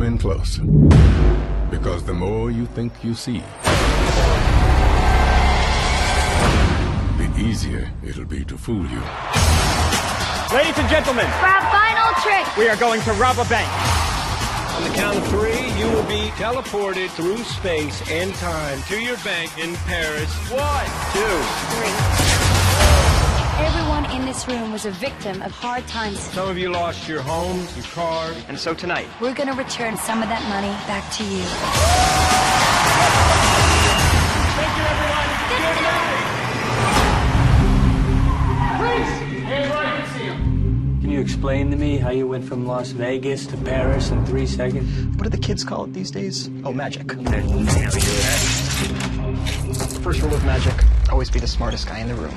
Come in close. Because the more you think you see, the easier it'll be to fool you. Ladies and gentlemen, For our final trick. we are going to rob a bank. On the count of three, you will be teleported through space and time to your bank in Paris. One, two. Everyone in this room was a victim of hard times. Some of you lost your homes, your cars. And so tonight, We're gonna return some of that money back to you. thank you, everyone. Good night. Please, hands where I can see them. Can you explain to me how you went from Las Vegas to Paris in three seconds? What do the kids call it these days? Oh, magic. First rule of magic always be the smartest guy in the room.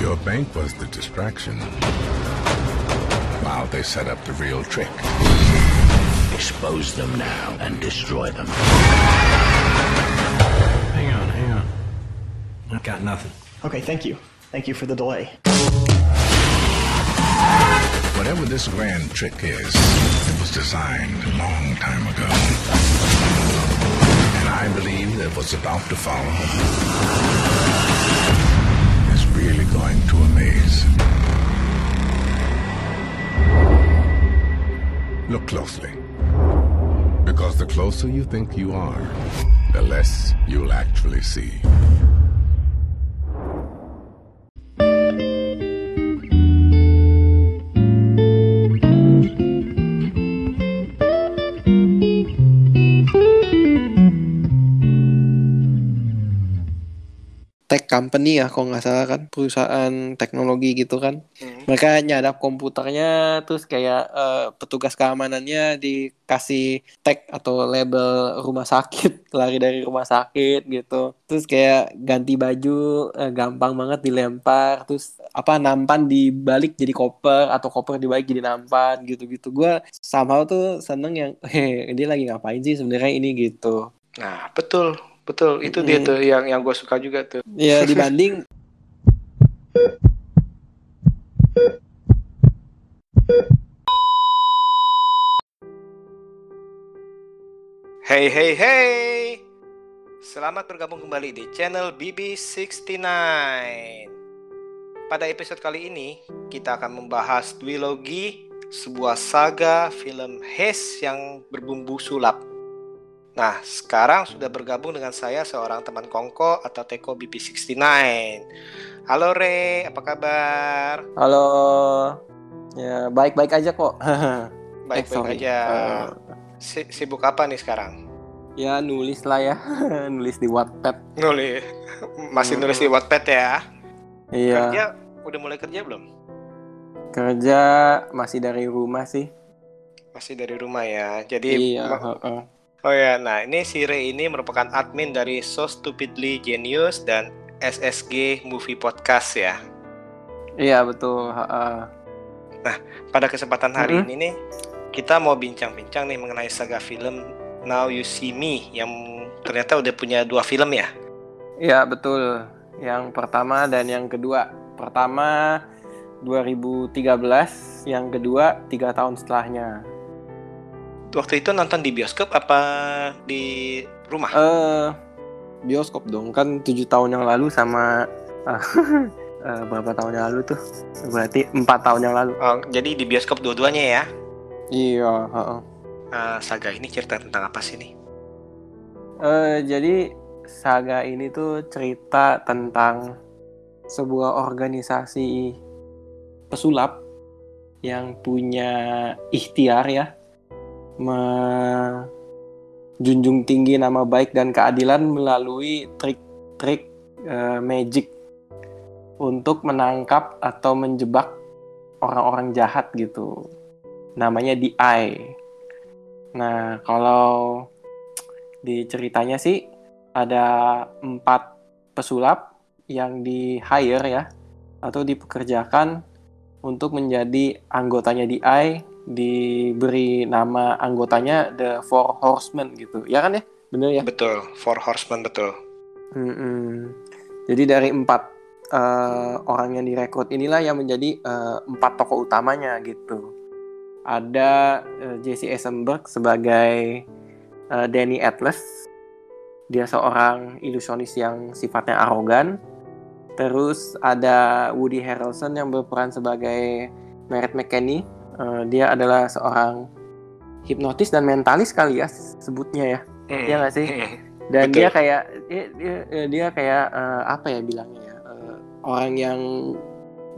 Your bank was the distraction. While they set up the real trick. Expose them now and destroy them. Hang on, hang on. I've got nothing. Okay, thank you. Thank you for the delay. Whatever this grand trick is, it was designed a long time ago. And I believe that what's about to follow is really going to amaze. Look closely. Because the closer you think you are, the less you'll actually see. Company ya kalau nggak salah kan perusahaan teknologi gitu kan. Mereka nyadap komputernya terus kayak eh, petugas keamanannya dikasih tag atau label rumah sakit lari dari rumah sakit gitu. Terus kayak ganti baju eh, gampang banget dilempar terus apa nampan dibalik jadi koper atau koper dibalik jadi nampan gitu-gitu. Gue somehow tuh seneng yang hehe dia lagi ngapain sih sebenarnya ini? Gitu. Nah, betul, betul. Itu dia tuh yang yang gue suka juga tuh. ya dibanding Hey, hey, hey! Selamat bergabung kembali di channel BB69. Pada episode kali ini, kita akan membahas Duologi, sebuah saga film Hes yang berbumbu sulap. Nah, sekarang sudah bergabung dengan saya seorang teman Kongko atau Teko BB69. Halo Re, apa kabar? Halo. Ya, baik-baik aja kok. Baik-baik sorry. aja. Eh, Si- sibuk apa nih sekarang? ya nulis lah ya. nulis di Wattpad. Nulis. Masih nulis di Wattpad ya? Iya. Kerja udah mulai kerja belum? Kerja masih dari rumah sih. Masih dari rumah ya. Jadi Iya, ma-. Oh ya, nah ini si Ray ini merupakan admin dari So Stupidly Genius dan SSG Movie Podcast ya. Iya, betul, heeh. Pada kesempatan hari Mhm. ini nih kita mau bincang-bincang nih mengenai saga film Now You See Me yang ternyata udah punya dua film ya. Iya, betul. Yang pertama dan yang kedua. Pertama 2013, yang kedua tiga tahun setelahnya. Waktu itu nonton di bioskop apa di rumah? Eh bioskop dong kan tujuh tahun yang lalu sama eh, berapa tahun yang lalu tuh? Berarti empat tahun yang lalu. Oh, jadi di bioskop dua-duanya ya. Iya, heeh. Eh, saga ini cerita tentang apa sih nih? Eh, jadi saga ini tuh cerita tentang sebuah organisasi pesulap yang punya ikhtiar ya menjunjung tinggi nama baik dan keadilan melalui trik-trik eh, magic untuk menangkap atau menjebak orang-orang jahat gitu. Namanya The Eye. Nah, kalau di ceritanya sih ada empat pesulap yang di hire ya atau dipekerjakan untuk menjadi anggotanya di I diberi nama anggotanya The Four Horsemen gitu ya kan ya bener ya Betul, Four Horsemen betul. Mm-mm. jadi dari empat eh, orang yang direkrut inilah yang menjadi eh, empat tokoh utamanya gitu ada uh, Jesse Eisenberg sebagai uh, Danny Atlas. Dia seorang ilusionis yang sifatnya arogan. Terus ada Woody Harrelson yang berperan sebagai Merritt McKenney. Uh, dia adalah seorang hipnotis dan mentalis kali ya sebutnya ya. Hmm. Iya nggak sih? Hmm. Dan Betul. dia kayak dia dia, dia kayak uh, apa ya bilangnya ya? Uh, orang yang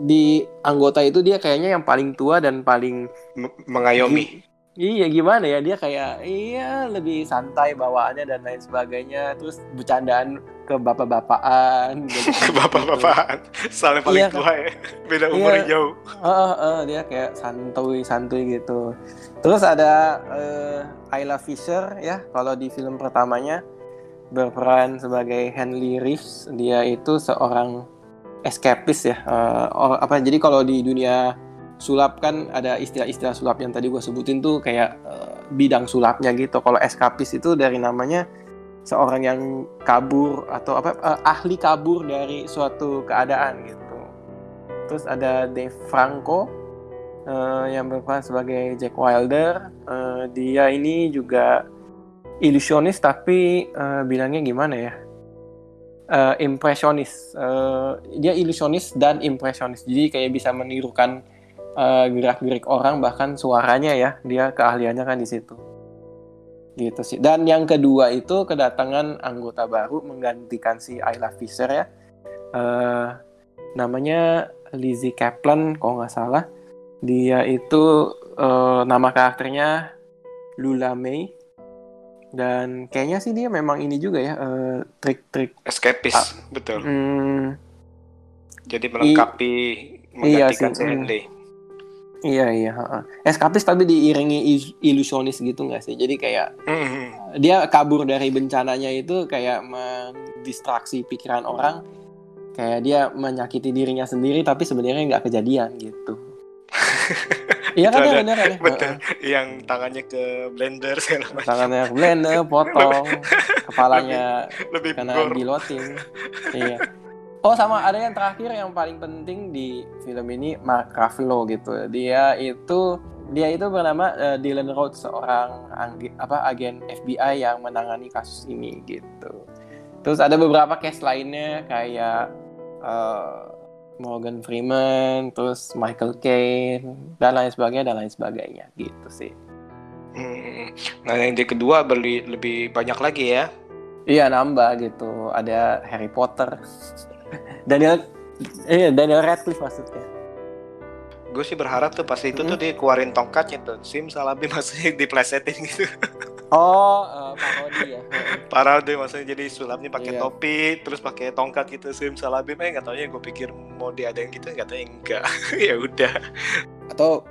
di anggota itu dia kayaknya yang paling tua dan paling M- mengayomi. Iya gimana ya dia kayak iya lebih santai bawaannya dan lain sebagainya terus bercandaan ke bapak-bapakan gitu. Ke bapak-bapakan. Soalnya paling Iya, kan? tua ya. Beda umur Iya. jauh. Heeh, heeh, dia kayak santuy santuy gitu. Terus ada eh, Ayla Fisher ya kalau di film pertamanya berperan sebagai Henley Reeves dia itu seorang escapist ya Eh, or- apa jadi kalau di dunia sulap kan ada istilah-istilah sulap yang tadi gue sebutin tuh kayak eh, bidang sulapnya gitu. Kalau escapist itu dari namanya seorang yang kabur atau apa eh, ahli kabur dari suatu keadaan gitu. Terus ada Dave Franco eh, yang berperan sebagai Jack Wilder. Eh, dia ini juga ilusionis tapi eh, bilangnya gimana ya? Eh, impresionis. Eh, dia ilusionis dan impresionis. Jadi kayak bisa menirukan eh, gerak-gerik orang bahkan suaranya ya dia keahliannya kan di situ. Gitu sih. Dan yang kedua itu kedatangan anggota baru menggantikan si Ayla Fisher ya. Eh, namanya Lizzie Kaplan kalau nggak salah. Dia itu eh, nama karakternya Lula May. Dan kayaknya sih dia memang ini juga ya eh, trik-trik Escapist, Ah. betul. hmm, Jadi melengkapi Iya menggantikan sih, si hmm. Iya iya eskapis tapi diiringi is- ilusionis gitu nggak sih? Jadi kayak Hmm. dia kabur dari bencananya itu kayak mendistraksi pikiran orang. Kayak dia menyakiti dirinya sendiri tapi sebenarnya nggak kejadian gitu. Iya kan ya kan ya? Betul. Yang tangannya ke blender segala macam. tangannya blender potong. Kepalanya Lebih karena gore. gilotin iya oh sama ada yang terakhir yang paling penting di film ini Mark Ruffalo gitu dia itu dia itu bernama eh, Dylan Rhodes seorang apa agen FBI yang menangani kasus ini gitu terus ada beberapa case lainnya kayak eh, Morgan Freeman terus Michael Caine dan lain sebagainya dan lain sebagainya gitu sih Hmm. Nah yang di kedua beli lebih banyak lagi ya. Iya nambah gitu. Ada Harry Potter. Daniel iya Daniel Radcliffe maksudnya. Gue sih berharap tuh pas itu Hmm. tuh dikeluarin tongkatnya tuh. Sim Salabi maksudnya diplesetin gitu. Oh, eh, parodi ya. Parah deh maksudnya jadi sulapnya pakai Iya. topi terus pakai tongkat gitu Sim Salabim eh nggak taunya gue pikir mau diadain gitu nggak taunya enggak ya udah Atau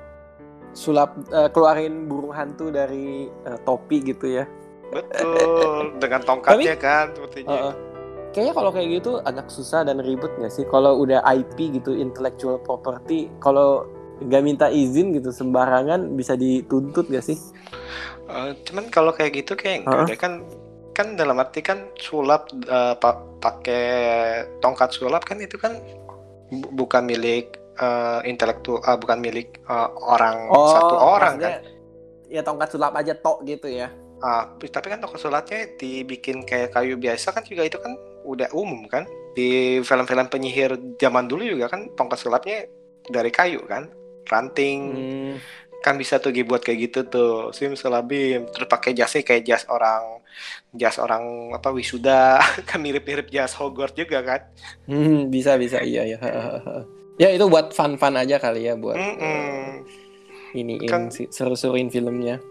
sulap eh, keluarin burung hantu dari eh, topi gitu ya. betul dengan tongkatnya kan sepertinya Heeh. Kayaknya kalau kayak gitu agak susah dan ribet nggak sih? Kalau udah IP gitu, intellectual property, kalau nggak minta izin gitu sembarangan bisa dituntut gak sih? Eh, cuman kalau kayak gitu kayak enggak Heeh. deh kan kan dalam arti kan sulap eh, pa- pakai tongkat sulap kan itu kan bu- bukan milik eh, intelektual ah, bukan milik eh, orang satu orang kan Oh, Ya tongkat sulap aja tok gitu ya. Ah, tapi kan toko sulapnya dibikin kayak kayu biasa kan juga itu kan udah umum kan. Di film-film penyihir zaman dulu juga kan tongkat sulapnya dari kayu kan. Ranting. Hmm. kan bisa tuh dibuat kayak gitu tuh. Sim selabim terus pakai jasnya kayak jas orang jas orang apa wisuda. Kan mirip-mirip jas Hogwarts juga kan. Hmm, bisa bisa. Iya ya. ya itu buat fun-fun aja kali ya buat Mm-mm. ini Kan- seru-seruin filmnya.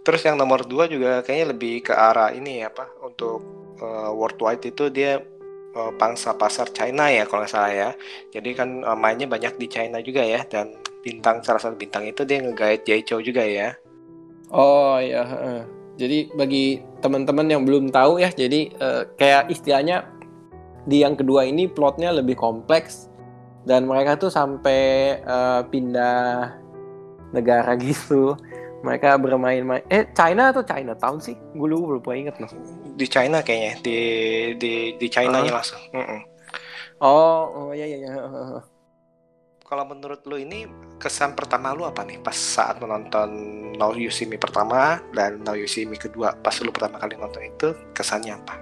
terus yang nomor dua juga kayaknya lebih ke arah ini ya apa untuk eh, worldwide itu dia eh, pangsa pasar China ya kalau nggak salah ya jadi kan eh, mainnya banyak di China juga ya dan bintang salah satu bintang itu dia ngegait Jay Chou juga ya Oh ya. Jadi bagi teman-teman yang belum tahu ya, jadi eh, kayak istilahnya di yang kedua ini plotnya lebih kompleks dan mereka tuh sampai eh, pindah negara gitu. Mereka bermain-main. Eh China atau Chinatown sih? Gue lupa lupa inget loh. di China kayaknya di di di China nya langsung Mm-mm. Oh, oh ya ya ya. kalau menurut lu ini kesan pertama lu apa nih pas saat menonton Now You See Me pertama dan Now You See Me kedua pas lu pertama kali nonton itu kesannya apa?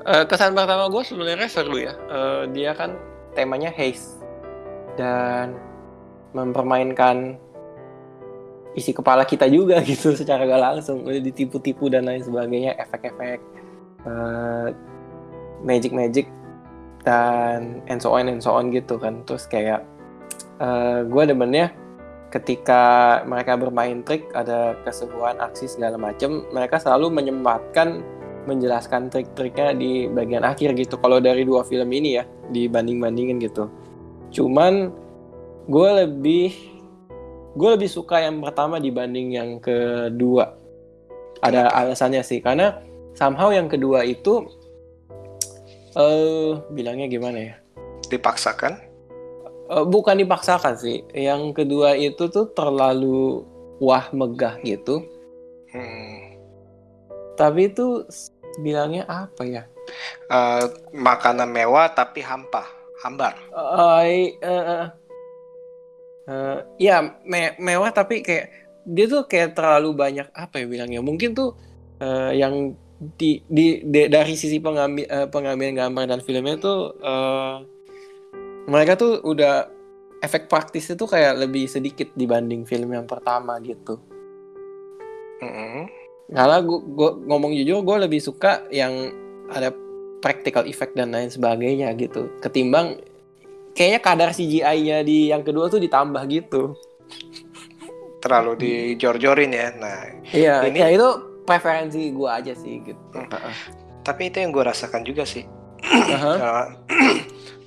Eh, kesan pertama gue sebenarnya seru ya. Eh, dia kan temanya haze dan mempermainkan isi kepala kita juga gitu secara gak langsung. Udah ditipu-tipu dan lain sebagainya efek-efek eh, magic-magic dan and so on and so on gitu kan. Terus kayak gue demennya ketika mereka bermain trik ada keseruan aksi segala macem mereka selalu menyempatkan menjelaskan trik-triknya di bagian akhir gitu. Kalau dari dua film ini ya dibanding-bandingin gitu. Cuman gue lebih gue lebih suka yang pertama dibanding yang kedua. Ada alasannya sih karena somehow yang kedua itu eh uh, bilangnya gimana ya? Dipaksakan? Uh, bukan dipaksakan sih. Yang kedua itu tuh terlalu wah megah gitu. Hmm. tapi itu bilangnya apa ya? Uh, makanan mewah tapi hampa hambar. Uh, uh, uh, ya me mewah tapi kayak dia tuh kayak terlalu banyak apa ya bilangnya mungkin tuh uh, yang di, di, di dari sisi pengambil uh, pengambilan gambar dan filmnya tuh uh, mereka tuh udah efek praktis itu kayak lebih sedikit dibanding film yang pertama gitu. Mm -hmm. Karena gue ngomong jujur gue lebih suka yang ada practical effect dan lain sebagainya gitu ketimbang kayaknya kadar CGI-nya di yang kedua tuh ditambah gitu. Terlalu dijor-jorin ya. Nah, iya, ini ya itu preferensi gue aja sih gitu. Hmm. Tapi itu yang gue rasakan juga sih. Uh-huh.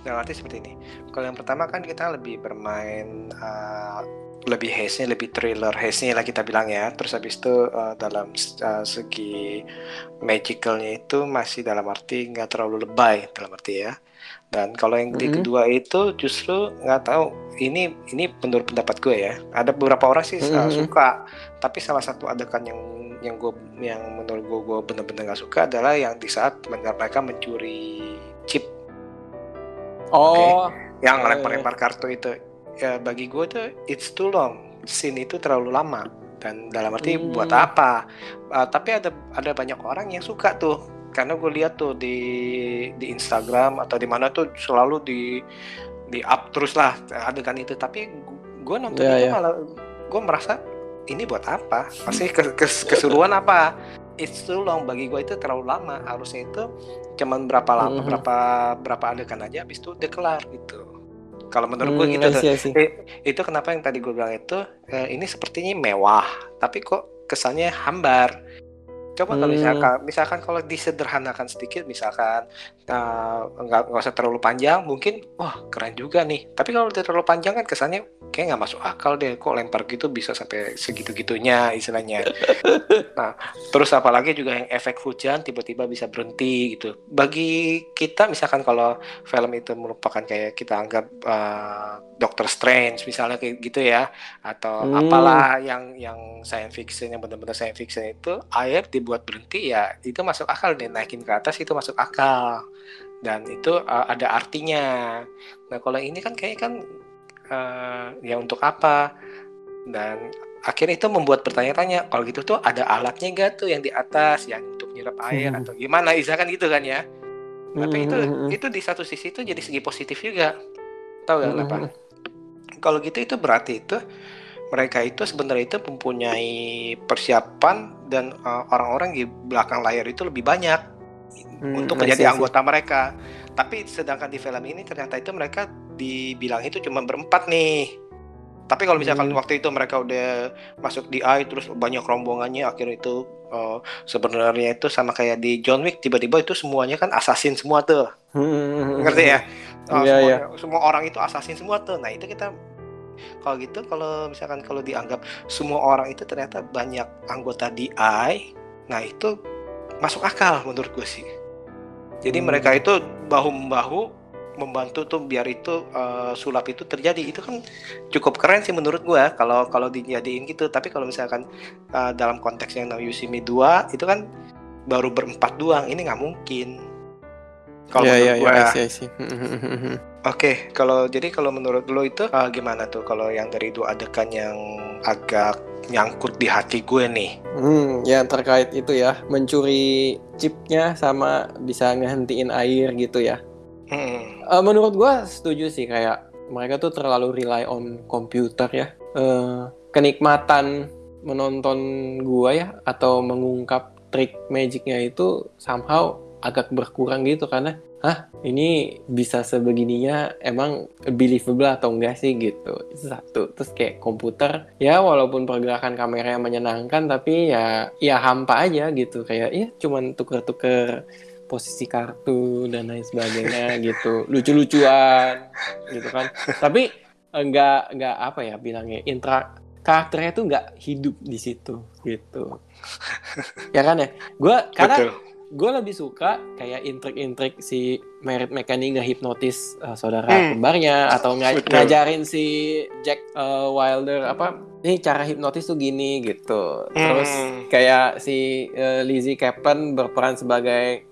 Dalam arti seperti ini. Kalau yang pertama kan kita lebih bermain uh, lebih haze-nya, lebih thriller haze-nya lah kita bilang ya. Terus habis itu uh, dalam uh, segi magicalnya itu masih dalam arti nggak terlalu lebay dalam arti ya. Dan kalau yang di kedua itu justru nggak tahu ini ini menurut pendapat gue ya. Ada beberapa orang sih mm-hmm. suka, tapi salah satu adegan yang yang gue yang menurut gue gue bener-bener nggak suka adalah yang di saat mereka mencuri chip. Oh. Okay? Yang lempar-lempar kartu itu. Ya bagi gue tuh it's too long. Scene itu terlalu lama dan dalam arti hmm. buat apa? Uh, tapi ada ada banyak orang yang suka tuh karena gue lihat tuh di di Instagram atau di mana tuh selalu di di up terus lah adegan itu. Tapi gue nonton yeah, itu yeah. malah gue merasa ini buat apa? Pasti kes, kes, keseruan apa? It's too long. Bagi gue itu terlalu lama. Harusnya itu cuman berapa lama mm-hmm. berapa berapa adegan aja habis itu udah kelar gitu. Kalau menurut gue mm, gitu tuh. eh, itu kenapa yang tadi gue bilang itu eh, ini sepertinya mewah tapi kok kesannya hambar Coba kalau misalkan, hmm. misalkan kalau disederhanakan sedikit, misalkan uh, nggak nggak usah terlalu panjang, mungkin wah keren juga nih. Tapi kalau terlalu panjang kan kesannya kayak nggak masuk akal deh. Kok lempar gitu bisa sampai segitu-gitunya istilahnya. nah, terus apalagi juga yang efek hujan tiba-tiba bisa berhenti gitu. Bagi kita misalkan kalau film itu merupakan kayak kita anggap uh, Doctor Strange misalnya kayak gitu ya, atau hmm. apalah yang yang science fiction yang benar-benar science fiction itu air di dibuat berhenti ya itu masuk akal deh naikin ke atas itu masuk akal dan itu uh, ada artinya. Nah kalau ini kan kayak kan uh, ya untuk apa? Dan akhirnya itu membuat bertanya-tanya kalau gitu tuh ada alatnya gak tuh yang di atas yang untuk nyerap air hmm. atau gimana? Kan gitu kan ya. Tapi itu hmm. itu di satu sisi itu jadi segi positif juga. Tahu gak kenapa hmm. kalau gitu itu berarti itu mereka itu sebenarnya itu mempunyai persiapan dan uh, orang-orang di belakang layar itu lebih banyak hmm, untuk menjadi anggota mereka. Tapi sedangkan di film ini ternyata itu mereka dibilang itu cuma berempat nih. Tapi kalau misalkan hmm. waktu itu mereka udah masuk di AI terus banyak rombongannya akhirnya itu uh, sebenarnya itu sama kayak di John Wick tiba-tiba itu semuanya kan assassin semua tuh. Hmm. Ngerti ya? Uh, yeah, semua, yeah. semua orang itu assassin semua tuh. Nah, itu kita kalau gitu kalau misalkan kalau dianggap semua orang itu ternyata banyak anggota DI nah itu masuk akal menurut gue sih. Jadi hmm. mereka itu bahu membahu membantu tuh biar itu uh, sulap itu terjadi. Itu kan cukup keren sih menurut gue kalau kalau dijadiin gitu. Tapi kalau misalkan uh, dalam konteks yang namanya Yusimi 2 itu kan baru berempat doang. Ini nggak mungkin. Kalau yeah, yeah, gue yeah, Oke, kalau jadi kalau menurut lo itu uh, gimana tuh? Kalau yang dari dua adegan yang agak nyangkut di hati gue nih? Hmm, ya terkait itu ya, mencuri chipnya sama bisa ngehentiin air gitu ya. Hmm. Uh, menurut gue setuju sih kayak mereka tuh terlalu rely on komputer ya. Uh, kenikmatan menonton gua ya atau mengungkap trik magicnya itu somehow agak berkurang gitu karena hah? Ini bisa sebegininya emang believable atau enggak sih gitu. Itu satu terus kayak komputer ya walaupun pergerakan kameranya menyenangkan tapi ya ya hampa aja gitu. Kayak ya cuman tuker-tuker posisi kartu dan lain sebagainya gitu. Lucu-lucuan gitu kan. Tapi enggak enggak apa ya bilangnya intra karakternya tuh nggak hidup di situ gitu. Ya kan ya? Gue karena Betul. Gue lebih suka kayak intrik-intrik si Merit Mechanic ngehipnotis uh, saudara Hmm. kembarnya atau Betul. ngajarin si Jack uh, Wilder apa nih cara hipnotis tuh gini gitu terus Hmm. kayak si uh, Lizzie Caplan berperan sebagai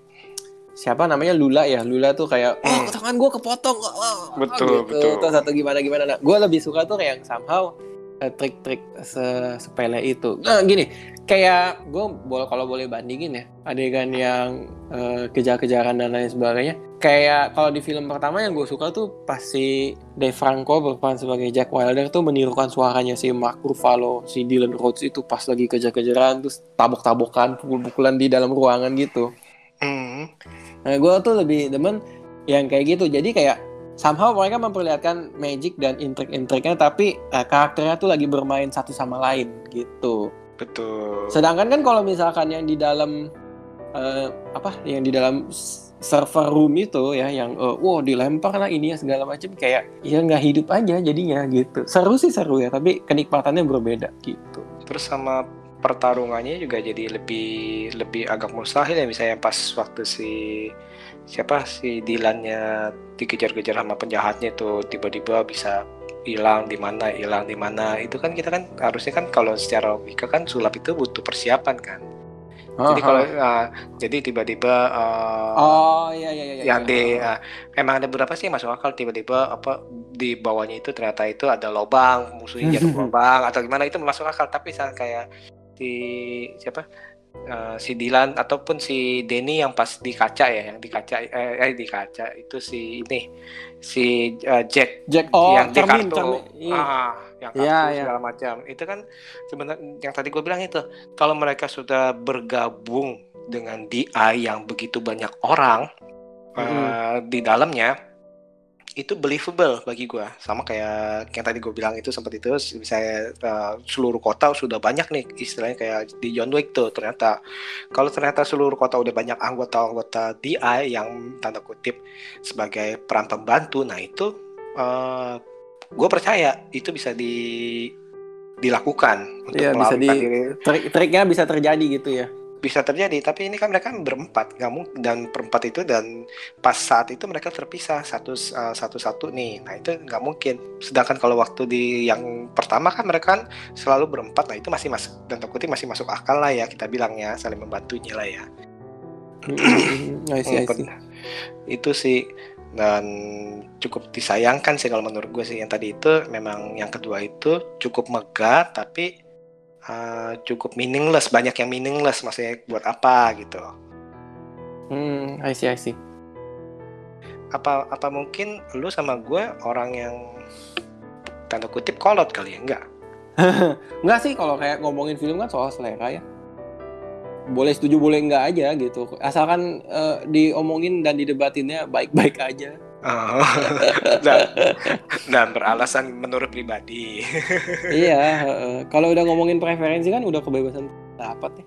siapa namanya Lula ya Lula tuh kayak oh Hmm. tangan gue kepotong oh, oh, Betul, gitu. betul. terus atau gimana gimana nah, gue lebih suka tuh kayak yang somehow eh, trik-trik se- sepele itu nah gini kayak gue boleh kalau boleh bandingin ya adegan yang eh, kejar-kejaran dan lain sebagainya kayak kalau di film pertama yang gue suka tuh pas si Dave Franco berperan sebagai Jack Wilder tuh menirukan suaranya si Mark Ruffalo si Dylan Rhodes itu pas lagi kejar-kejaran terus tabok-tabokan pukul-pukulan di dalam ruangan gitu Hmm. Nah, gue tuh lebih demen yang kayak gitu. Jadi kayak somehow mereka memperlihatkan magic dan intrik-intriknya, tapi eh, karakternya tuh lagi bermain satu sama lain gitu. Betul. Sedangkan kan kalau misalkan yang di dalam eh, apa, yang di dalam server room itu ya, yang eh, wow dilempar lah ini ya segala macam kayak ya nggak hidup aja jadinya gitu. Seru sih seru ya, tapi kenikmatannya berbeda gitu. Terus sama pertarungannya juga jadi lebih lebih agak mustahil ya misalnya pas waktu si siapa si Dilannya dikejar-kejar sama penjahatnya tuh tiba-tiba bisa hilang di mana hilang di mana itu kan kita kan harusnya kan kalau secara logika kan sulap itu butuh persiapan kan jadi Aha. kalau ah, jadi tiba-tiba ah, oh iya iya iya. yang iya. di ah, emang ada beberapa sih masuk akal tiba-tiba apa di bawahnya itu ternyata itu ada lobang musuhnya jatuh lobang atau gimana itu masuk akal tapi misalnya kayak si siapa eh, si Dilan ataupun si Denny yang pas di kaca ya yang di kaca eh, eh, di kaca itu si ini si eh, Jack Jack oh yang di kartu cermin. Iya. ah, yang kartu Iya, iya. segala macam itu kan sebenarnya yang tadi gue bilang itu kalau mereka sudah bergabung dengan DI yang begitu banyak orang eh, di dalamnya itu believable bagi gue sama kayak yang tadi gue bilang itu sempat itu misalnya eh, seluruh kota sudah banyak nih istilahnya kayak di John Wick tuh ternyata. Kalau ternyata seluruh kota udah banyak anggota-anggota DI yang tanda kutip sebagai peran pembantu nah itu gue percaya itu bisa di dilakukan untuk Iya, bisa di- diri Trik, triknya bisa terjadi gitu ya. Bisa terjadi tapi ini kan mereka berempat mungkin dan berempat itu dan pas saat itu mereka terpisah satu uh, satu satu nih. Nah itu nggak mungkin. Sedangkan kalau waktu di yang pertama kan mereka kan selalu berempat nah itu masih masuk dan kutip masih masuk akal lah ya kita bilangnya saling membantunya lah ya. I see, I see. itu sih. Dan cukup disayangkan sih kalau menurut gue sih. Yang tadi itu memang yang kedua itu cukup megah tapi uh, cukup meaningless banyak yang meaningless maksudnya buat apa gitu Hmm, I see, I see. apa apa mungkin lu sama gue orang yang tanda kutip kolot kali ya enggak Enggak sih kalau kayak ngomongin film kan soal selera ya. Boleh setuju boleh enggak aja gitu. Asalkan eh, diomongin dan didebatinnya baik-baik aja. Oh, dan, dan beralasan menurut pribadi. Iya, heeh. kalau udah ngomongin preferensi kan udah kebebasan pendapat ya.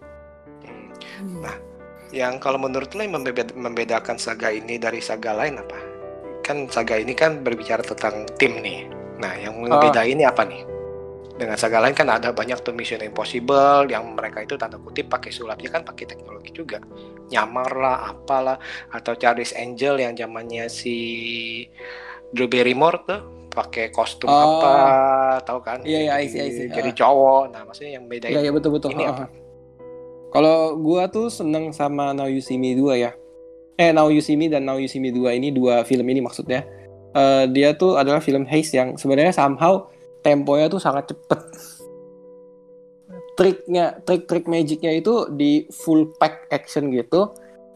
nah yang kalau menurut lu yang membeda- membedakan saga ini dari saga lain apa? Kan saga ini kan berbicara tentang tim nih. Nah yang membeda ini apa nih dengan saga lain kan ada banyak tuh Mission Impossible yang mereka itu tanda kutip pakai sulapnya kan pakai teknologi juga nyamar lah apalah atau Charlie's Angel yang zamannya si Drew Barrymore tuh pakai kostum Oh. apa tahu kan Iya, iya, I jadi, see, I see. jadi Ah. cowok nah maksudnya yang beda Iya, iya betul betul. ini heeh. apa Kalau gua tuh seneng sama Now You See Me 2 ya. Eh Now You See Me dan Now You See Me 2 ini dua film ini maksudnya. eh, dia tuh adalah film heist yang sebenarnya somehow temponya tuh sangat cepet. Triknya, trik-trik magicnya itu di full pack action gitu.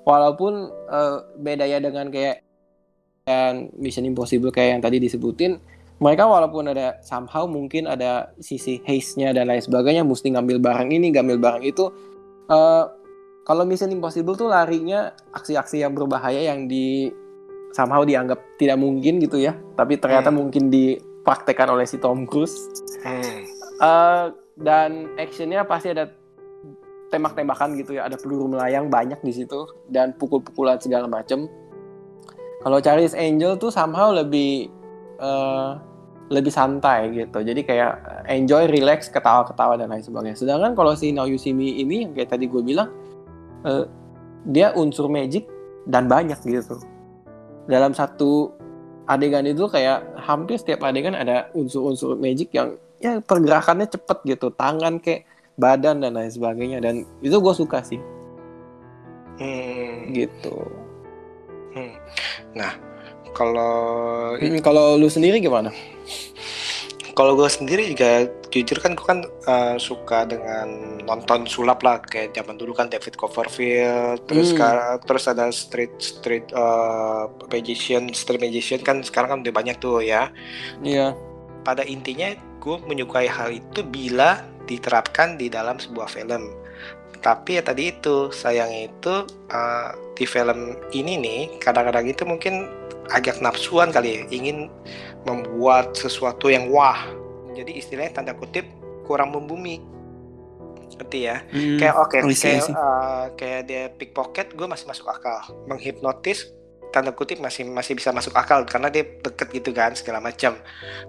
Walaupun eh, bedanya dengan kayak yang Mission Impossible kayak yang tadi disebutin, mereka walaupun ada somehow mungkin ada sisi haste-nya dan lain sebagainya, mesti ngambil barang ini, ngambil barang itu. eh, kalau Mission Impossible tuh larinya aksi-aksi yang berbahaya yang di somehow dianggap tidak mungkin gitu ya, tapi ternyata Hmm. mungkin dipraktekkan oleh si Tom Cruise. Hmm. Eh, dan actionnya pasti ada tembak-tembakan gitu ya, ada peluru melayang banyak di situ dan pukul-pukulan segala macem. Kalau Charlie's Angel tuh somehow lebih eh, lebih santai gitu, jadi kayak enjoy, relax, ketawa-ketawa dan lain sebagainya. Sedangkan kalau si Now You See Me ini yang kayak tadi gue bilang, eh, dia unsur magic dan banyak gitu. Dalam satu adegan itu kayak hampir setiap adegan ada unsur-unsur magic yang ya pergerakannya cepet gitu. Tangan kayak badan dan lain sebagainya. Dan itu gue suka sih. Hmm. gitu. Hmm. Nah, kalau Hmm, kalau lu sendiri gimana kalau gue sendiri juga jujur kan gue kan eh, suka dengan nonton sulap lah kayak zaman dulu kan David Copperfield terus Hmm. sekarang terus ada street street eh, magician street magician kan sekarang kan udah banyak tuh ya. Iya. Pada intinya gue menyukai hal itu bila diterapkan di dalam sebuah film. Tapi ya tadi itu sayangnya itu uh, di film ini nih kadang-kadang itu mungkin agak nafsuan kali ya ingin membuat sesuatu yang wah. Jadi istilahnya tanda kutip kurang membumi. Ngerti ya? Kayak oke I kayak uh, kayak dia pickpocket gue masih masuk akal. Menghipnotis tanda kutip masih masih bisa masuk akal karena dia deket gitu kan segala macam.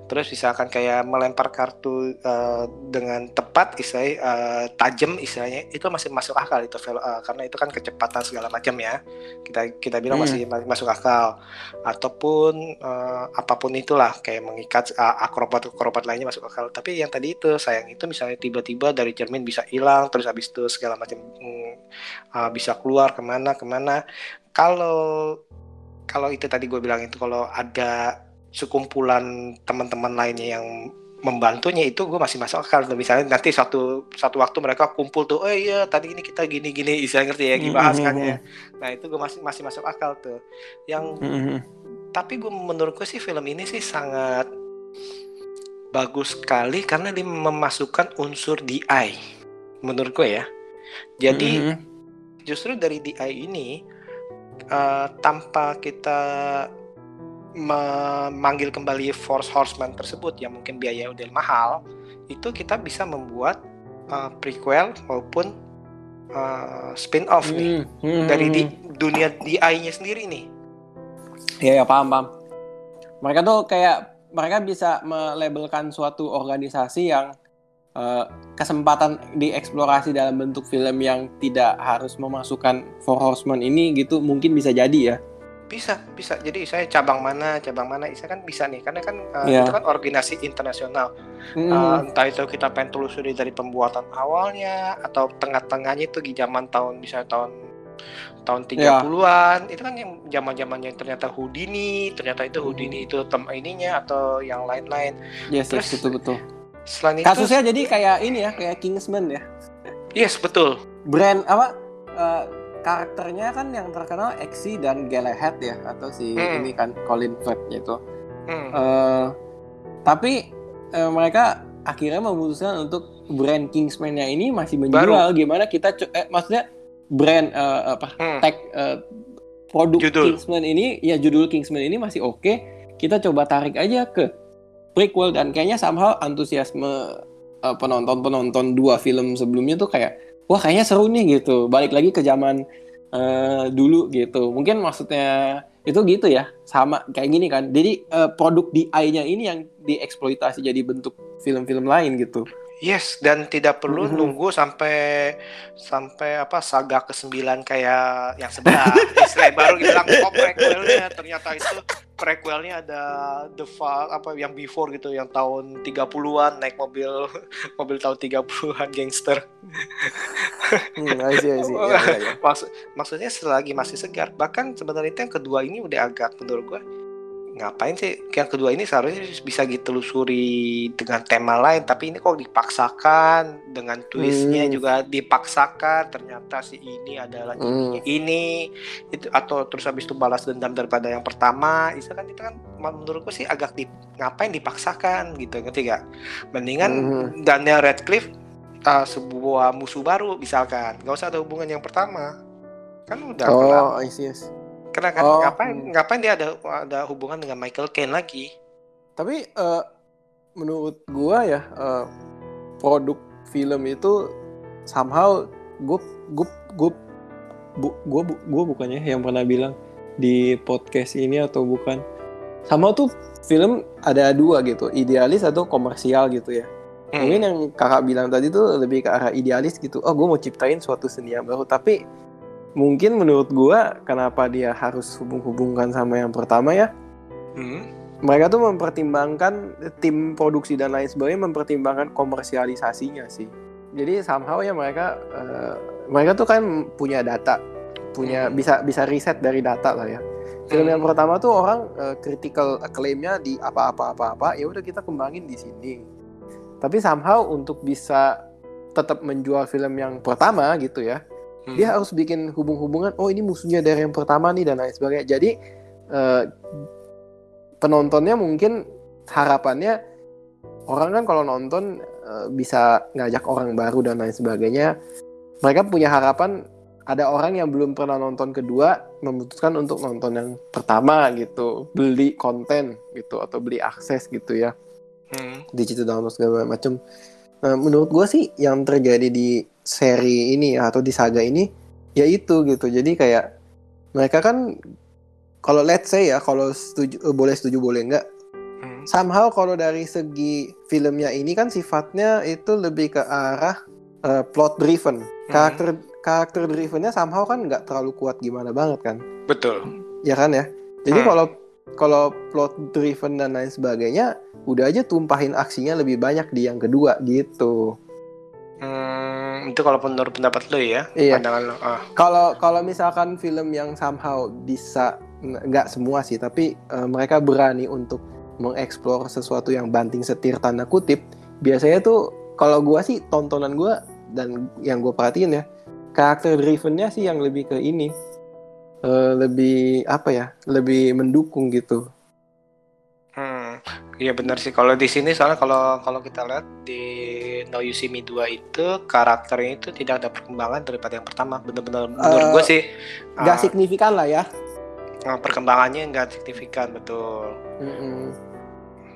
Terus misalkan kayak melempar kartu uh, dengan tepat istilahnya uh, tajam istilahnya itu masih masuk akal itu uh, karena itu kan kecepatan segala macam ya. Kita kita bilang Hmm. masih masih masuk akal. Ataupun uh, apa pun itulah kayak mengikat uh, akrobat akrobat lainnya masuk akal. Tapi yang tadi itu sayang itu misalnya tiba-tiba dari cermin bisa hilang terus habis itu segala macam mm, uh, bisa keluar ke mana ke mana. Kalau kalau itu tadi gue bilang itu kalau ada sekumpulan teman-teman lainnya yang membantunya itu gue masih masuk akal. Misalnya nanti satu satu waktu mereka kumpul tuh oh iya tadi ini kita gini gini istilah ngerti ya gibahas kan ya. Nah itu gue masih masih masuk akal tuh. Yang tapi gue menurutku sih film ini sih sangat bagus sekali karena dia memasukkan unsur DI menurut gue ya. Jadi justru dari DI ini eh, tanpa kita memanggil kembali Force Horseman tersebut yang mungkin biaya udah mahal itu kita bisa membuat eh, prequel maupun eh, spin-off nih Mhm. dari di dunia DI-nya sendiri nih Iya ya paham paham. Mereka tuh kayak mereka bisa melabelkan suatu organisasi yang eh, kesempatan dieksplorasi dalam bentuk film yang tidak harus memasukkan Four Horsemen ini gitu mungkin bisa jadi ya. bisa bisa jadi saya cabang mana cabang mana saya kan bisa nih karena kan eh, Iya. itu kan organisasi internasional Mhm. Uh, entah itu kita pengen telusuri dari pembuatan awalnya atau tengah-tengahnya itu di zaman tahun misalnya tahun tahun Ya. 30-an itu kan yang zaman-zamannya ternyata Houdini ternyata itu Houdini itu tem ininya atau yang lain-lain yes, yes terus- betul betul. Selain Kasusnya jadi kayak ini ya kayak Kingsman ya. yes betul Brand apa eh, karakternya kan yang terkenal Exy dan Galahad ya atau si Hmm. ini kan Colin Firth itu. Hmm, Eh, tapi eh, mereka akhirnya memutuskan untuk brand Kingsman-nya ini masih menjual gimana kita eh, maksudnya brand eh, apa hmm. tag eh, produk Judul. Kingsman ini ya judul Kingsman ini masih oke kita coba tarik aja ke prequel dan kayaknya somehow antusiasme eh, penonton-penonton dua film sebelumnya tuh kayak wah kayaknya seru nih gitu. Balik lagi ke zaman eh, dulu gitu. Mungkin maksudnya itu gitu ya. Sama kayak gini kan. Jadi eh, produk DI-nya ini yang dieksploitasi jadi bentuk film-film lain gitu. Yes, dan tidak perlu Mhm. nunggu sampai sampai apa saga ke-9 kayak yang sebelah. Istilah baru bilang oh prequelnya? Ternyata itu prequelnya ada the Fa- apa yang before gitu yang tahun 30-an naik mobil mobil tahun 30-an gangster. hmm, I see, I see. Ya, ya, ya. Maksud maksudnya selagi masih segar. Bahkan sebenarnya itu yang kedua ini udah agak menurut gua ngapain sih yang kedua ini seharusnya bisa ditelusuri dengan tema lain tapi ini kok dipaksakan dengan twistnya Hmm. juga dipaksakan ternyata si ini adalah Hmm. ini itu atau terus habis itu balas dendam daripada yang pertama itu kan itu kan menurutku sih agak di, ngapain dipaksakan gitu ngerti gak mendingan Mhm. Daniel Radcliffe uh, sebuah musuh baru misalkan nggak usah ada hubungan yang pertama kan udah. Oh, see, I see. Karena kan Oh, ngapain hmm. ngapain dia ada ada hubungan dengan Michael Caine lagi? Tapi eh, menurut gua ya eh, produk film itu somehow gue gue gue gue gue bukannya yang pernah bilang di podcast ini atau bukan sama tuh film ada dua gitu idealis atau komersial gitu ya Hmm. mungkin yang kakak bilang tadi tuh lebih ke arah idealis gitu oh gue mau ciptain suatu seni yang baru tapi mungkin menurut gua kenapa dia harus hubung-hubungkan sama yang pertama ya? Hmm. mereka tuh mempertimbangkan tim produksi dan lain sebagainya mempertimbangkan komersialisasinya sih. Jadi somehow ya mereka eh, mereka tuh kan punya data punya Hmm. bisa bisa riset dari data lah ya. Film yang pertama tuh orang eh, critical acclaim-nya di apa-apa apa-apa ya udah kita kembangin di sini. Tapi somehow untuk bisa tetap menjual film yang pertama gitu ya Hmm. dia harus bikin hubung-hubungan oh ini musuhnya dari yang pertama nih dan lain sebagainya jadi eh, penontonnya mungkin harapannya orang kan kalau nonton eh, bisa ngajak orang baru dan lain sebagainya mereka punya harapan ada orang yang belum pernah nonton kedua memutuskan untuk nonton yang pertama gitu beli konten gitu atau beli akses gitu ya Hmm. digital download segala macam. Nah, menurut gue sih yang terjadi di seri ini atau di saga ini ya itu gitu. Jadi kayak mereka kan kalau let's say ya kalau setuju eh, boleh setuju boleh enggak Hmm. somehow kalau dari segi filmnya ini kan sifatnya itu lebih ke arah eh, plot driven. Karakter karakter drivennya somehow kan nggak terlalu kuat gimana banget kan Betul. ya kan ya jadi Hmm. kalau kalau plot driven dan lain sebagainya udah aja tumpahin aksinya lebih banyak di yang kedua gitu Hmm, itu kalau menurut pendapat lo ya, Iya. pandangan lo. Ah. kalau kalau misalkan film yang somehow bisa nggak semua sih tapi eh, mereka berani untuk mengeksplor sesuatu yang banting setir tanda kutip biasanya tuh kalau gua sih tontonan gua dan yang gue perhatiin ya karakter drivennya sih yang lebih ke ini eh, lebih apa ya lebih mendukung gitu iya benar sih. Kalau di sini soalnya kalau kalau kita lihat di No You See Me 2 itu karakternya itu tidak ada perkembangan daripada yang pertama. Bener-bener menurut Eh, gue sih nggak ah, signifikan lah ya ah, perkembangannya nggak signifikan betul. Mm-mm.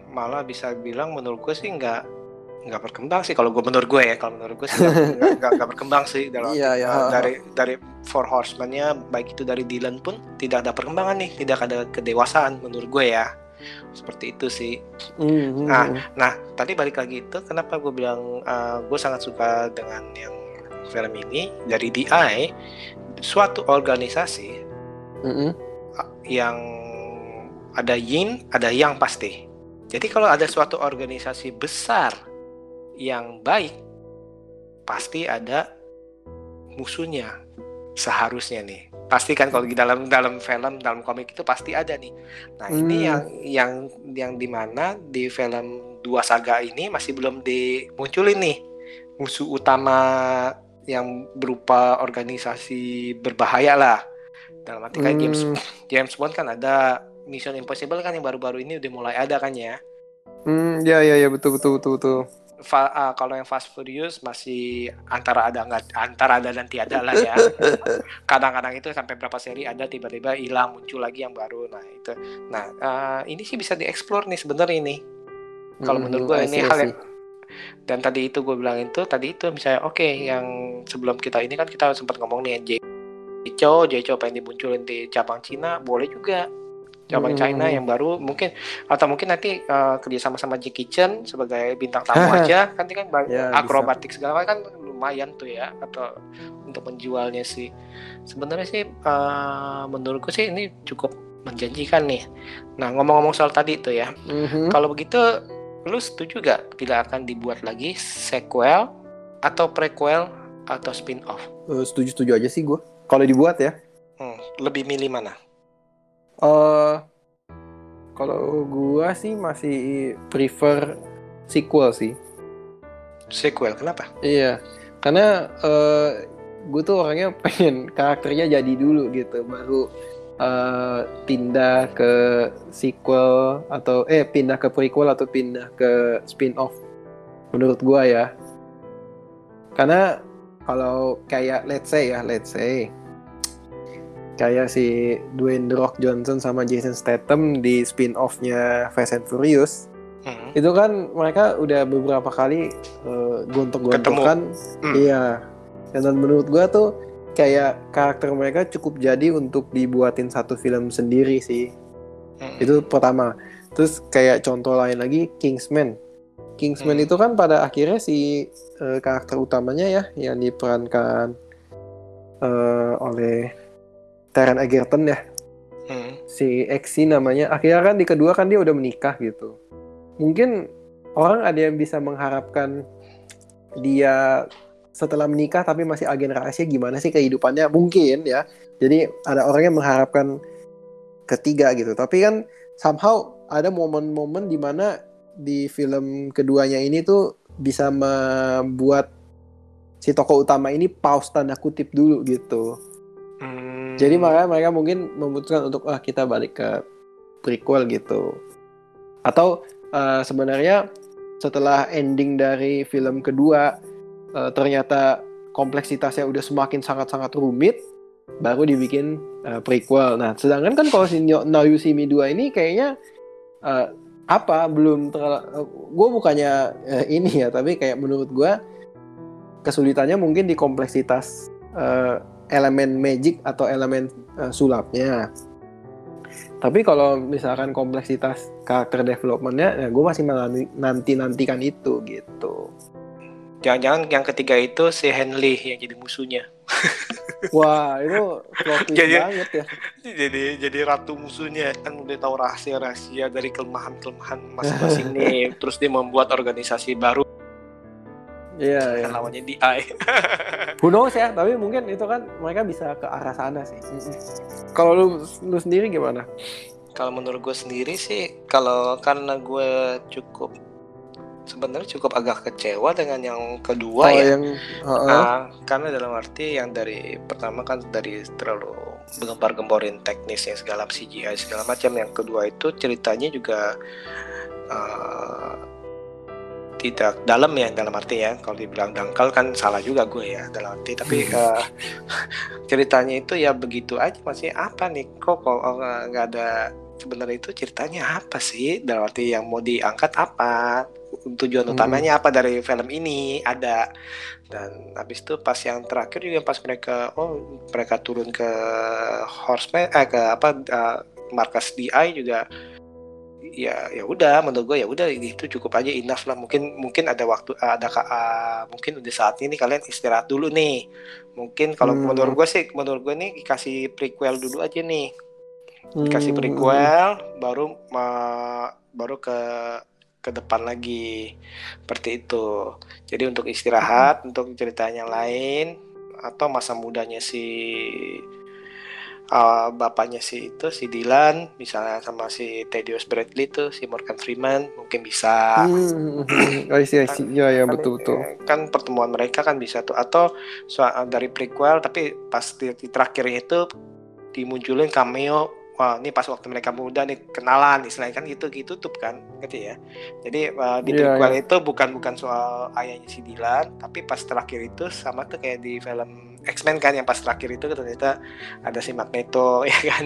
Malah bisa bilang menurut gue sih nggak nggak berkembang sih kalau gue menurut gue ya kalau menurut gue sih nggak- berkembang sih dalam Iya, iya. uh, dari dari Four Horsemen-nya baik itu dari Dylan pun tidak ada perkembangan nih tidak ada kedewasaan menurut gue ya seperti itu sih Mhm. Ah. Nah, tadi balik lagi itu kenapa gue bilang uh, gue sangat suka dengan yang film ini dari DI suatu organisasi Mhm. uh, yang ada yin, ada yang pasti. Jadi kalau ada suatu organisasi besar yang baik, pasti ada musuhnya seharusnya nih. Pasti kan kalau di dalam dalam film, dalam komik itu pasti ada nih. Nah ini Hmm. yang yang yang di mana di film dua saga ini masih belum dimunculin nih musuh utama yang berupa organisasi berbahaya lah. Dalam arti kayak James Hmm. James Bond kan ada Mission Impossible kan yang baru-baru ini udah mulai ada kan ya. Hmm, ya ya ya betul betul betul betul. Fa- ah, kalau yang Fast Furious masih antara ada nggak antara ada dan tiada lah ya. Kadang-kadang itu sampai berapa seri ada tiba-tiba hilang muncul lagi yang baru. Nah itu. Nah ah, ini sih bisa dieksplor nih sebenarnya ini. Kalau Mhm, menurut gue ini hal yang dan tadi itu gue bilang itu tadi itu misalnya oke yang sebelum kita ini kan kita sempat ngomong nih Jeco Jeco pengen dimunculin di cabang Cina boleh juga cabang Hmm. China yang baru mungkin atau mungkin nanti uh, kerjasama sama Jackie Chan sebagai bintang tamu aja kan kan Ya, bisa. akrobatik segala macam kan lumayan tuh ya atau untuk menjualnya sih sebenarnya sih uh, menurutku sih ini cukup menjanjikan nih nah ngomong-ngomong soal tadi itu ya Mhm. kalau begitu, lu setuju gak bila akan dibuat lagi sequel atau prequel atau spin-off? Eh, setuju setuju aja sih gue. Kalau dibuat ya. Hmm, lebih milih mana? Eh kalau gua sih masih prefer sequel sih. Sequel, kenapa? Iya, karena eh gue tuh orangnya pengen karakternya jadi dulu gitu, baru eh, pindah ke sequel atau eh pindah ke prequel atau pindah ke spin-off. Menurut gua ya. Karena kalau kayak let's say ya, let's say kayak si Dwayne The Rock Johnson sama Jason Statham di spin-off-nya Fast and Furious Hmm. itu kan mereka udah beberapa kali uh, gontok-gontokan Hmm. iya dan menurut gua tuh kayak karakter mereka cukup jadi untuk dibuatin satu film sendiri sih Hmm. itu pertama terus kayak contoh lain lagi Kingsman Kingsman Hmm. itu kan pada akhirnya si uh, karakter utamanya ya yang diperankan uh, oleh Taron Egerton ya. Hmm. si Exi namanya. Akhirnya kan di kedua kan dia udah menikah gitu. Mungkin orang ada yang bisa mengharapkan dia setelah menikah tapi masih agen rahasia gimana sih kehidupannya? Mungkin ya. Jadi ada orang yang mengharapkan ketiga gitu. Tapi kan somehow ada momen-momen di mana di film keduanya ini tuh bisa membuat si tokoh utama ini pause tanda kutip dulu gitu. Hmm. Jadi makanya mereka mungkin memutuskan untuk ah kita balik ke prequel gitu. Atau eh, sebenarnya setelah ending dari film kedua eh, ternyata kompleksitasnya udah semakin sangat-sangat rumit baru dibikin eh, prequel. Nah, sedangkan kan kalau si Now You See Me 2 ini kayaknya eh, apa belum terlalu gue bukannya eh, ini ya, tapi kayak menurut gue kesulitannya mungkin di kompleksitas elemen magic atau elemen eh, sulapnya. Tapi kalau misalkan kompleksitas karakter developmentnya, ya gue masih nanti nantikan itu gitu. Jangan-jangan yang ketiga itu si Henley yang jadi musuhnya. Wah itu Jadi- banget ya. jadi jadi ratu musuhnya kan udah tahu rahasia-rahasia dari kelemahan-kelemahan masing-masing nih. Terus dia membuat organisasi baru Iya, iya. yang lawannya DI. Who knows ya, tapi mungkin itu kan mereka bisa ke arah sana sih. Kalau lu, lu sendiri gimana? kalau menurut gue sendiri sih, kalau karena gue cukup sebenarnya cukup agak kecewa dengan yang kedua Kalau ya. yang heeh. Ah, karena dalam arti yang dari pertama kan dari terlalu gempar-gemborin teknisnya segala CGI segala macam yang kedua itu ceritanya juga eh, tidak dalam ya dalam arti ya kalau dibilang dangkal kan salah juga gue ya dalam arti. Tapi eh, ceritanya itu ya begitu aja masih apa nih? Kok kok eh, nggak ada sebenarnya itu ceritanya apa sih? Dalam arti yang mau diangkat apa? Tujuan Hmm. utamanya apa dari film ini? Ada. Dan habis itu pas yang terakhir juga pas mereka oh mereka turun ke horseman eh ke apa eh, markas DI juga ya ya udah menurut gue ya udah itu cukup aja enough lah. Mungkin mungkin ada waktu ada ka- ah, mungkin udah saatnya nih kalian istirahat dulu nih. Mungkin kalau Hmm. menurut gue sih menurut gue nih dikasih prequel dulu aja nih. Dikasih Hmm, prequel baru ma- baru ke ke depan lagi. Seperti itu. Jadi untuk istirahat untuk ceritanya lain atau masa mudanya si uh, bapaknya si itu si Dylan misalnya sama si Thaddeus Bradley tuh si Morgan Freeman mungkin bisa Hmm, I see, I see. Ya, ya, Kan, betul, betul. kan pertemuan mereka kan bisa tuh atau soal dari prequel tapi pas di, di terakhirnya itu dimunculin cameo wah ini pas waktu mereka muda nih kenalan istilahnya kan gitu gitu tuh kan gitu ya? Jadi eh, di Iya, prequel itu bukan bukan soal ayahnya si Dylan tapi pas terakhir itu sama tuh kayak di film X-Men kan yang pas terakhir itu ternyata ada si Magneto ya kan?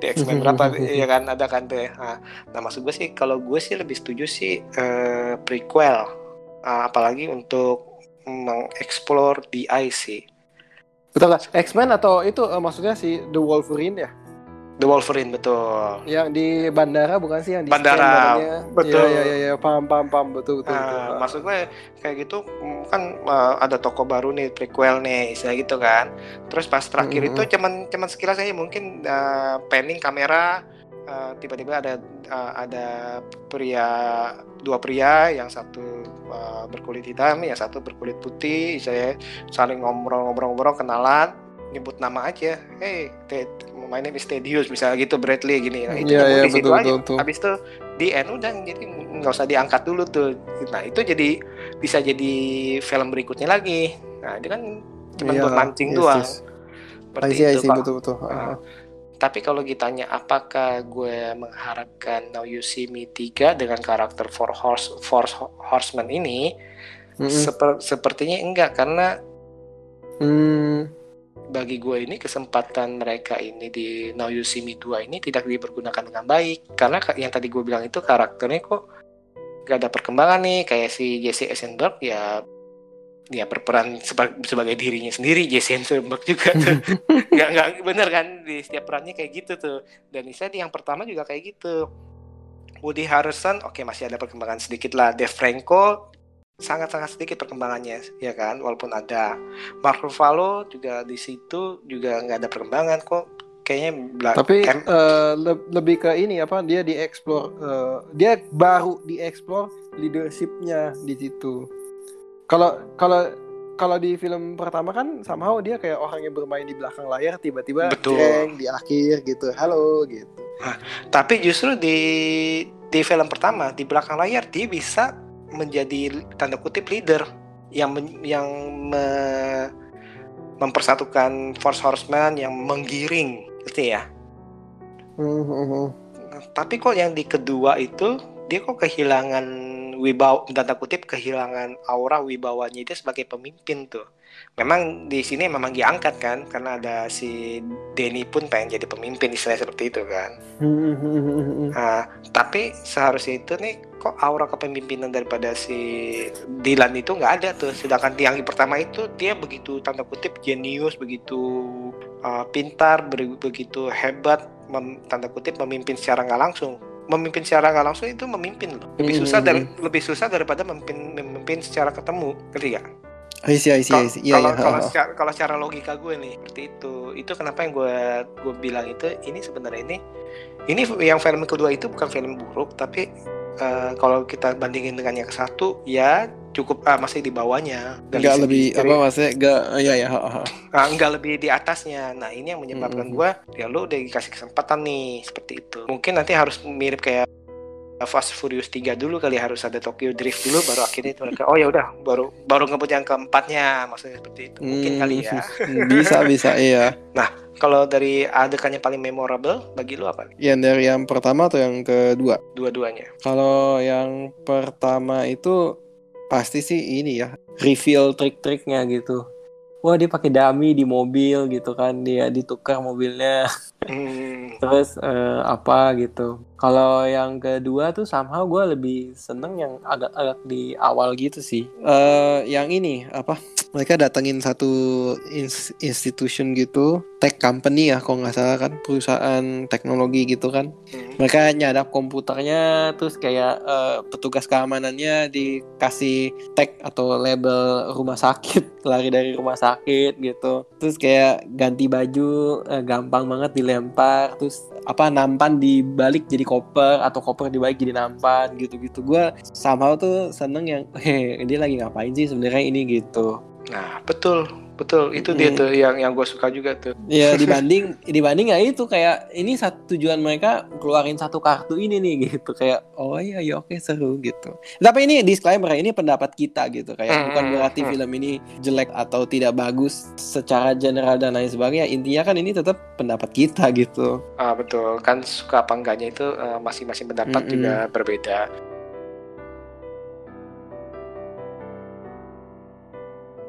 Di X-Men berapa ya kan? Ada kan tuh ya? Nah, nah maksud gue sih kalau gue sih lebih setuju sih eh, prequel. Ah, apalagi untuk mengeksplor DI sih. Betul nggak? X-Men atau itu eh, maksudnya si The Wolverine ya? The Wolverine betul Yang di bandara bukan sih yang di Bandara, betul. Iya, iya, iya, paham, paham, paham, betul, betul. betul. Nah, maksudnya kayak gitu mm, kan eh, ada toko baru nih prequel nih istilah gitu kan. Terus pas terakhir Mm-mm. itu cuman cuman sekilas aja mungkin eh, panning kamera eh, tiba-tiba ada eh, ada pria dua pria yang satu eh, berkulit hitam yang satu berkulit putih istilahnya saling ngobrol-ngobrol-ngobrol kenalan nyebut nama aja hey Ted my name is Tedious misalnya gitu Bradley gini. Nah, itu nyebut iya, di situ betul, aja. betul, habis itu di end udah jadi nggak usah diangkat dulu tuh. Nah itu jadi bisa jadi film berikutnya lagi. Nah itu kan cuma buat mancing yes, doang. yes. Seperti I see, I itu, see, betul betul. Nah, tapi kalau ditanya apakah gue mengharapkan Now You See Me 3 dengan karakter Four Horse Force Horseman ini? Mm-mm. seper- sepertinya enggak karena Hmm, bagi gue ini kesempatan mereka ini di Now You See Me 2 ini tidak dipergunakan dengan baik. Karena ka- yang tadi gue bilang itu karakternya kok gak ada perkembangan nih. Kayak si Jesse Eisenberg ya dia berperan seba- sebagai dirinya sendiri Jesse Eisenberg juga tuh. Nggak nggak bener kan? Di setiap perannya kayak gitu tuh. Dan Isa di yang pertama juga kayak gitu. Woody Harrelson oke masih ada perkembangan sedikit lah. Dave Franco sangat-sangat sedikit perkembangannya ya kan walaupun ada Mark Ruffalo juga di situ juga nggak ada perkembangan kok kayaknya tapi em- eh, le- lebih ke ini apa dia dieksplor eh, dia baru dieksplor leadershipnya di situ. Kalau kalau kalau di film pertama kan somehow dia kayak orang yang bermain di belakang layar tiba-tiba jreng di akhir gitu. Halo gitu. tapi justru di di film pertama di belakang layar dia bisa menjadi tanda kutip leader yang men- yang me- mempersatukan Force Horseman yang menggiring gitu ya Hmm, tapi kok yang di kedua itu dia kok kehilangan wibawa tanda kutip kehilangan aura wibawanya dia sebagai pemimpin tuh. Memang di sini memang diangkat kan karena ada si Denny pun pengen jadi pemimpin istilahnya seperti itu kan. Hmm, hmm, hmm, hmm, hmm. Nah, tapi seharusnya itu nih kok aura kepemimpinan daripada si Dylan itu nggak ada tuh. Sedangkan yang pertama itu dia begitu tanda kutip jenius, begitu uh, pintar, be- begitu hebat, mem- tanda kutip memimpin secara nggak langsung. Memimpin secara nggak langsung itu memimpin loh. Lebih Hmm, susah hmm, dari lebih susah daripada memimpin memimpin secara ketemu, ngerti nggak? I see, I see, I see. Iya, Kalau iya. kalau secara, kalau secara logika gue nih seperti itu, itu kenapa yang gue gue bilang itu ini sebenarnya ini ini yang film kedua itu bukan film buruk, tapi eh, kalau kita bandingin dengan yang satu ya cukup ah, masih di bawahnya. Dari Nggak segi lebih story. apa maksudnya nggak ya ya ha, ha. Ah, enggak lebih di atasnya. Nah ini yang menyebabkan Mhm. gue ya lu udah dikasih kesempatan nih seperti itu. Mungkin nanti harus mirip kayak Fast Furious 3 dulu kali harus ada Tokyo Drift dulu baru akhirnya itu mereka oh ya udah baru baru ngebut yang keempatnya maksudnya seperti itu mungkin Hmm, kali ya bisa bisa iya. Kalau dari adegan yang paling memorable bagi lu apa? nih? Yang dari yang pertama atau yang kedua? Dua-duanya. Kalau yang pertama itu pasti sih ini ya reveal trik-triknya gitu. Wah dia pakai dummy di mobil gitu kan dia ditukar mobilnya Hmm, terus eh, apa gitu. Kalau yang kedua tuh somehow gue lebih seneng yang agak-agak di awal gitu sih. Eh yang ini apa? Mereka datengin satu ins- institution gitu, tech company ya kalau nggak salah kan, perusahaan teknologi gitu kan hmm. mereka nyadap komputernya terus kayak eh, petugas keamanannya dikasih tag atau label rumah sakit lari dari rumah sakit gitu terus kayak ganti baju eh, gampang banget dilempar terus apa nampan dibalik jadi koper atau koper dibalik jadi nampan gitu-gitu. Gue somehow tuh seneng yang dia lagi ngapain sih sebenarnya ini? Gitu. Nah betul betul itu dia Hmm. tuh yang yang gue suka juga tuh. ya dibanding dibanding ya itu kayak ini satu tujuan mereka keluarin satu kartu ini nih gitu kayak oh iya ya oke seru gitu tapi ini disclaimer ya, ini pendapat kita gitu kayak Hmm, bukan hmm, berarti hmm. film ini jelek atau tidak bagus secara general dan lain sebagainya intinya kan ini tetap pendapat kita gitu Ah betul kan suka apa enggaknya itu eh, masing-masing pendapat Mm-mm. juga berbeda.